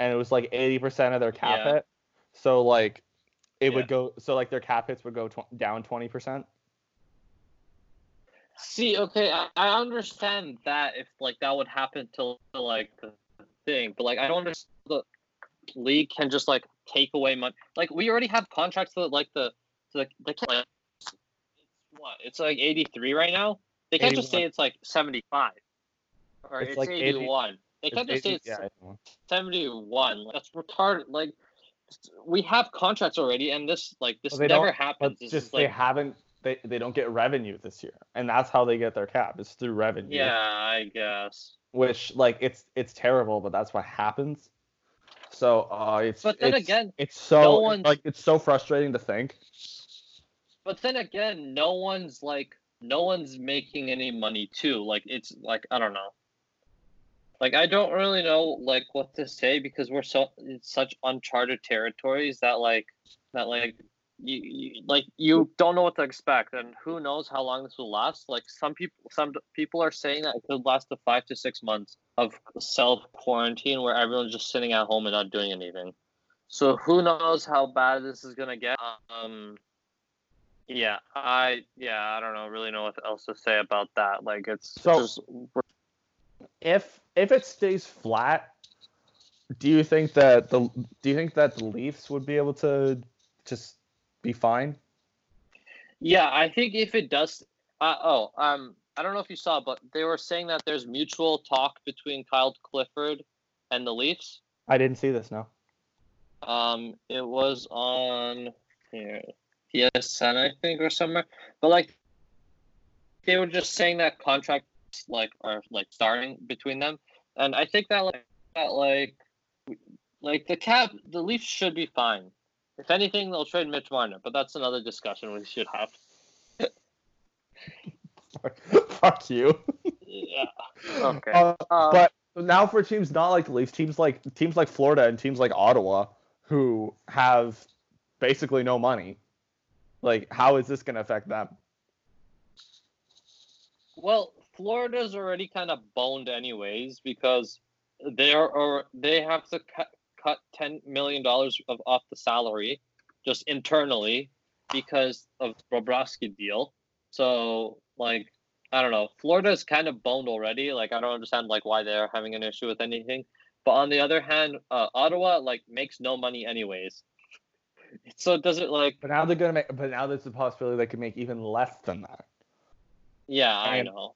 and it was like 80% of their cap Yeah. hit so like it Yeah. would go so like their cap hits would go tw- down 20% See, okay, I, I understand that if like that would happen to like the thing, but like I don't understand the league can just like take away money. Like we already have contracts that like the to the they can't like, it's what it's like eighty three right now. They can't just say it's like seventy five or It's it's, like eighty one. They can't just say it's yeah, seventy one. Like, that's retarded. Like we have contracts already, and this like this Well, never happens. This just is, they haven't they, they don't get revenue this year and that's how they get their cap is through revenue yeah, I guess. which like it's it's terrible but that's what happens so uh it's But then it's- again, it's so no one's- like it's so frustrating to think But then again, no one's like no one's making any money too. Like it's like I don't know. Like I don't really know like what to say because we're so it's such uncharted territories that like that like you, you like you don't know what to expect and who knows how long this will last. Like some people some people are saying that it could last to five to six months of self quarantine where everyone's just sitting at home and not doing anything. So who knows how bad this is gonna get? Um, yeah, I yeah, I don't know really know what else to say about that. Like it's So- just if if it stays flat, do you think that the do you think that the Leafs would be able to just be fine? yeah. I think if it does, uh, oh, um, I don't know if you saw, but they were saying that there's mutual talk between Kyle Clifford and the Leafs. I didn't see this. No. Um, it was on here, TSN, I think, or somewhere. But like, they were just saying that contracts like are like starting between them, and I think that like that like like the cap, the Leafs should be fine. If anything, they'll trade Mitch Marner, but that's another discussion we should have. (laughs) Fuck you. Yeah. Okay. Uh, Um, but now for teams not like the Leafs, teams like teams like Florida and teams like Ottawa, who have basically no money, like how is this going to affect them? Well, Florida's already kind of boned anyways because they are or they have to cut ten million dollars of off the salary just internally because of Bobrovsky deal. So like I don't know, Florida's kind of boned already. Like I don't understand like why they're having an issue with anything. But on the other hand, uh, Ottawa like makes no money anyways. So it doesn't like But now they're to make. But now there's a possibility they could make even less than that. yeah, I know.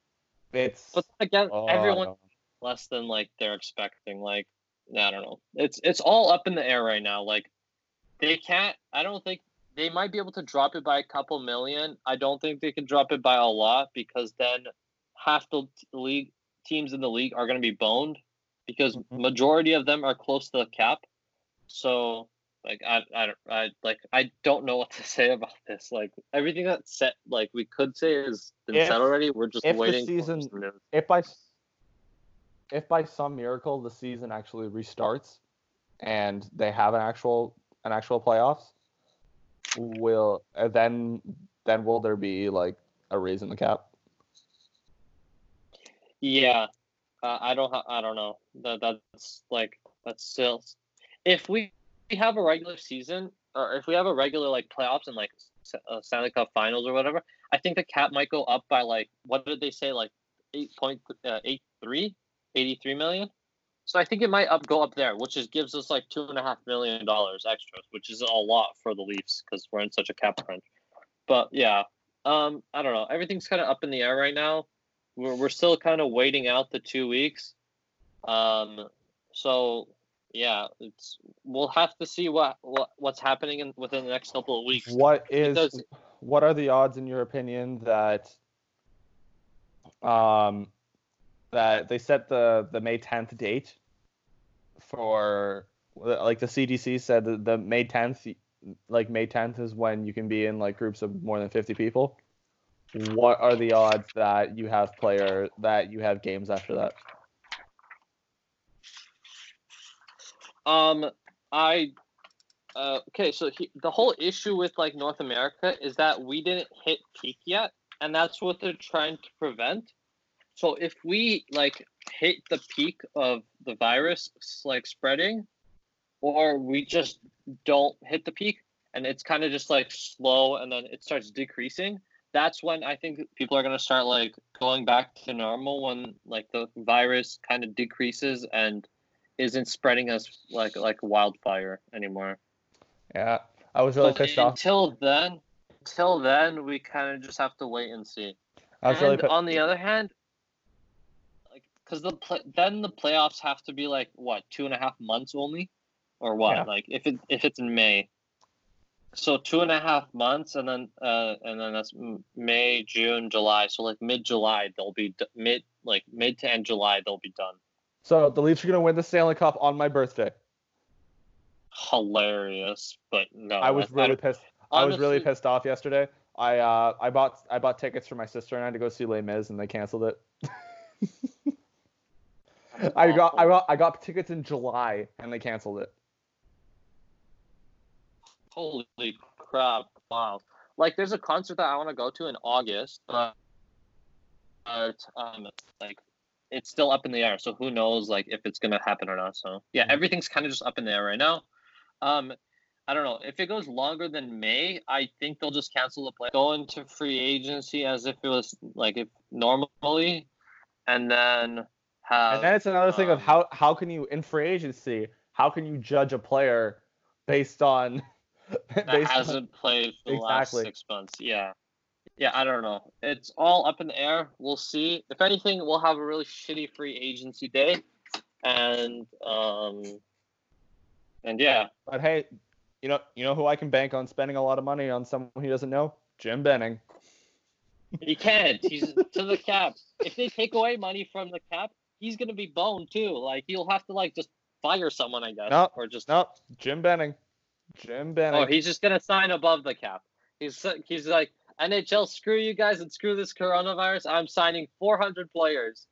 It's But again, oh, everyone less than like they're expecting. Like I don't know. It's it's all up in the air right now. Like they can't. I don't think they might be able to drop it by a couple million. I don't think they can drop it by a lot because then half the league teams in the league are going to be boned because mm-hmm. majority of them are close to the cap. So like I I don't I like I don't know (laughs) what to say about this. Like everything that's set like we could say is been if, said already. We're just waiting. The season, if by if by some miracle the season actually restarts and they have an actual an actual playoffs, will uh, then then will there be like a raise in the cap? Yeah, uh, I don't ha- I don't know. That that's like that's still if we have a regular season or if we have a regular like playoffs and like uh, Stanley Cup Finals or whatever, I think the cap might go up by like what did they say like eight point uh, eight three 83 million. So I think it might up go up there, which is gives us like two and a half million dollars extras, which is a lot for the Leafs because we're in such a cap crunch. But yeah, um, I don't know. Everything's kind of up in the air right now. We're we're still kind of waiting out the two weeks. Um, so yeah, it's we'll have to see what, what what's happening in within the next couple of weeks. What is because, what are the odds in your opinion that um that they set the the May 10th date for like the CDC said the, the May 10th like May 10th is when you can be in like groups of more than 50 people. What are the odds that you have player that you have games after that? Um I uh, okay, so he, the whole issue with like North America is that we didn't hit peak yet, and that's what they're trying to prevent. So if we like hit the peak of the virus like spreading, or we just don't hit the peak and it's kind of just like slow and then it starts decreasing, that's when I think people are gonna start like going back to normal when like the virus kind of decreases and isn't spreading us like like wildfire anymore. Yeah, I was really but pissed off. Until then, until then, we kind of just have to wait and see. I was and really on the other hand, because the play, then the playoffs have to be like what two and a half months only, or what? Yeah. Like if it if it's in May, so two and a half months, and then uh and then that's May, June, July. So like mid July they'll be d- mid like mid to end July they'll be done. So the Leafs are gonna win the Stanley Cup on my birthday. Hilarious, but no. I was really pissed. Honestly, I was really pissed off yesterday. I uh I bought I bought tickets for my sister and I to go see Les Mis and they canceled it. (laughs) I got I got I got tickets in July and they canceled it. Holy crap! Wow. Like, there's a concert that I want to go to in August, but um, like, it's still up in the air. So who knows, like, if it's gonna happen or not. So yeah, mm-hmm. everything's kind of just up in the air right now. Um, I don't know if it goes longer than May. I think they'll just cancel the play, go into free agency as if it was like if normally, and then have, and then it's another um, thing of um, how how can you in free agency how can you judge a player based on (laughs) that based hasn't on, played for the exactly. last six months? Yeah, yeah. I don't know. It's all up in the air. We'll see. If anything, we'll have a really shitty free agency day, and um, and yeah. But hey, you know you know who I can bank on spending a lot of money on someone he doesn't know? Jim Benning. He can't. He's (laughs) to the cap. If they take away money from the cap, he's gonna be boned too. Like he'll have to like just fire someone, I guess. No, or just no. Jim Benning. Jim Benning. Oh, he's just gonna sign above the cap. He's he's like NHL, screw you guys and screw this coronavirus. I'm signing 400 players.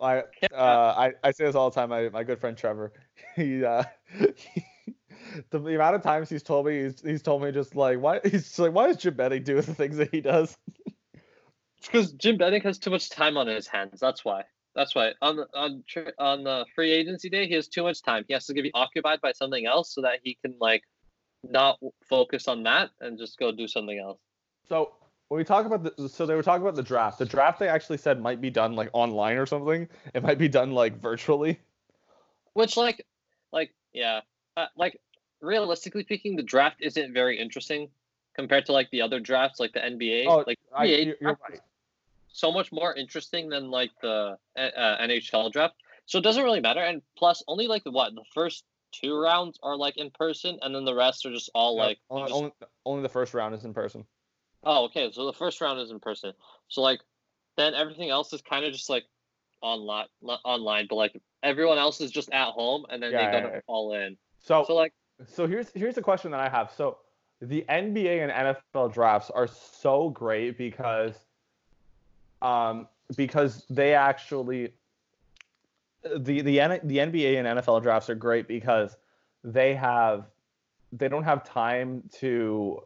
I uh, I, I say this all the time. My, my good friend Trevor, (laughs) he, uh, he, (laughs) the, the amount of times he's told me he's, he's told me just like why (laughs) he's like why does Jim Benning do the things that he does? Because Jim Benning has too much time on his hands. That's why. That's why on the on on the free agency day he has too much time. He has to be occupied by something else so that he can like not focus on that and just go do something else. So when we talk about the so they were talking about the draft. The draft they actually said might be done like online or something. It might be done like virtually. Which like like yeah uh, like realistically speaking, the draft isn't very interesting compared to like the other drafts, like the NBA. Oh, like I, you're, you're right so much more interesting than like the uh, NHL draft. So it doesn't really matter. And plus, only like what the first two rounds are like in person, and then the rest are just all Yeah, like. only, just- only only the first round is in person. Oh, okay. So the first round is in person. So like, then everything else is kind of just like online, online, but like everyone else is just at home, and then Yeah, they yeah, go yeah. all in. So So like, so here's here's the question that I have. So the NBA and NFL drafts are so great because um because they actually the the N- the NBA and NFL drafts are great because they have they don't have time to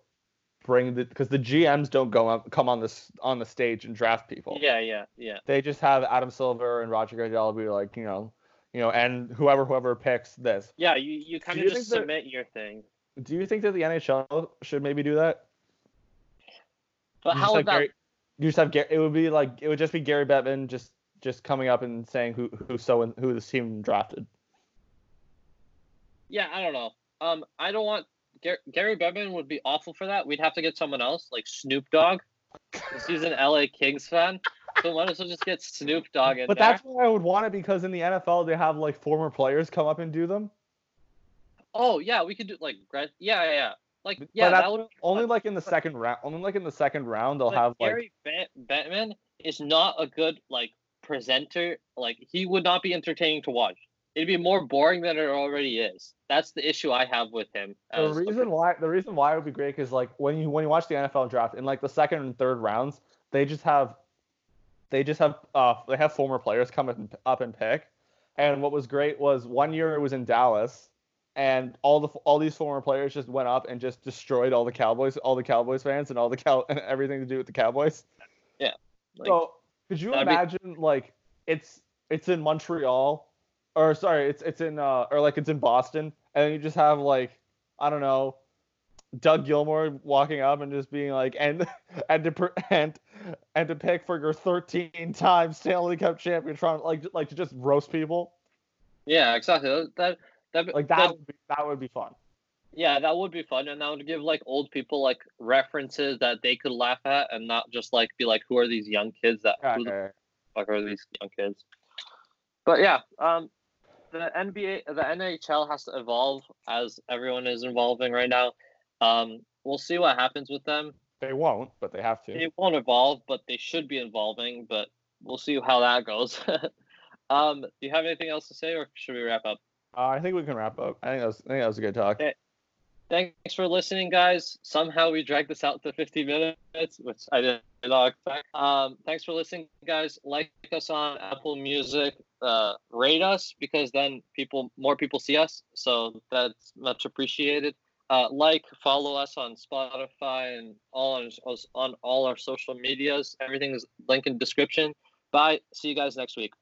bring the because the GMs don't go up, come on this on the stage and draft people. yeah, yeah, yeah. They just have Adam Silver and Roger Goodell be like, you know, you know, and whoever whoever picks this. Yeah, you, you kind of just that- submit your thing. Do you think that the NHL should maybe do that? But how just would have that? Gary, you just have it would be like it would just be Gary Bettman just just coming up and saying who who so and who this team drafted. Yeah, I don't know. Um, I don't want Gar- Gary Bettman would be awful for that. We'd have to get someone else, like Snoop Dogg, he's an LA Kings fan. So might as well just get Snoop Dogg in But there. that's why I would want it because in the NFL they have like former players come up and do them. Oh yeah, we could do like yeah, yeah. Like yeah, that would Only like in the second round. Only like in the second round they'll like, have like Gary Bet- Bettman is not a good like presenter. Like he would not be entertaining to watch. It'd be more boring than it already is. That's the issue I have with him. the reason why the reason why it would be great is like when you when you watch the NFL draft in like the second and third rounds they just have they just have uh they have former players come up and, up and pick and what was great was one year it was in Dallas and all the all these former players just went up and just destroyed all the Cowboys all the Cowboys fans and all the cow (laughs) and everything to do with the Cowboys Like, so could you that'd be- imagine like it's it's in Montreal or sorry, it's it's in uh or like it's in Boston and you just have like I don't know Doug Gilmour walking up and just being like and (laughs) and to (laughs) and and to pick for your 13 time Stanley Cup champion trying like like to just roast people yeah, exactly. That that, that like that would be, that would be fun. Yeah, that would be fun, and that would give like old people like references that they could laugh at, and not just like be like, "Who are these young kids? That Yeah, who yeah, fuck are these young kids?" But yeah, um, the NBA, the NHL has to evolve as everyone is evolving right now. Um, we'll see what happens with them. they won't, but they have to. They won't evolve, but they should be evolving. But we'll see how that goes. (laughs) um, do you have anything else to say, or should we wrap up? Uh, I think we can wrap up. I think that was I think that was a good talk. Thanks for listening, guys. Somehow we dragged this out to 50 minutes, which I did not expect. Um, thanks for listening, guys. Like us on Apple Music. Uh, rate us because then people, more people see us. So that's much appreciated. Uh, like, follow us on Spotify and all on, on all our social medias. Everything is linked in description. Bye. See you guys next week.